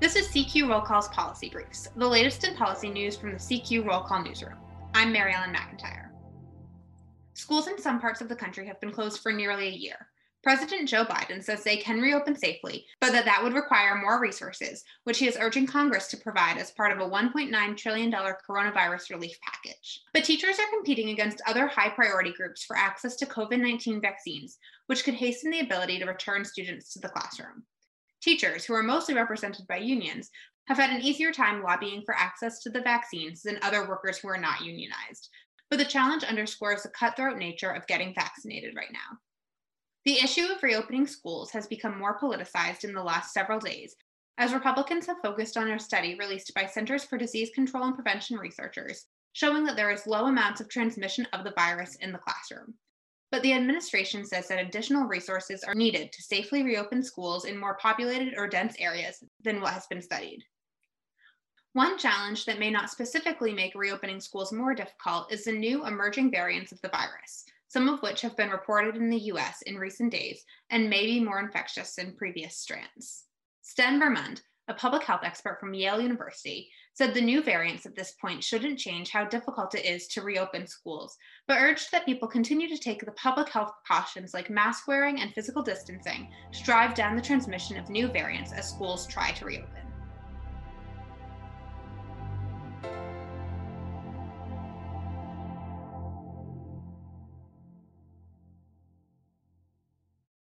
This is CQ Roll Call's Policy Briefs, the latest in policy news from the CQ Roll Call newsroom. I'm Mary Ellen McIntyre. Schools in some parts of the country have been closed for nearly a year. President Joe Biden says they can reopen safely, but that that would require more resources, which he is urging Congress to provide as part of a $1.9 trillion coronavirus relief package. But teachers are competing against other high priority groups for access to COVID 19 vaccines, which could hasten the ability to return students to the classroom. Teachers, who are mostly represented by unions, have had an easier time lobbying for access to the vaccines than other workers who are not unionized. But the challenge underscores the cutthroat nature of getting vaccinated right now. The issue of reopening schools has become more politicized in the last several days, as Republicans have focused on a study released by Centers for Disease Control and Prevention researchers showing that there is low amounts of transmission of the virus in the classroom. But the administration says that additional resources are needed to safely reopen schools in more populated or dense areas than what has been studied. One challenge that may not specifically make reopening schools more difficult is the new emerging variants of the virus, some of which have been reported in the US in recent days and may be more infectious than previous strands. Sten Vermund, a public health expert from Yale University, said the new variants at this point shouldn't change how difficult it is to reopen schools, but urged that people continue to take the public health precautions like mask wearing and physical distancing to drive down the transmission of new variants as schools try to reopen.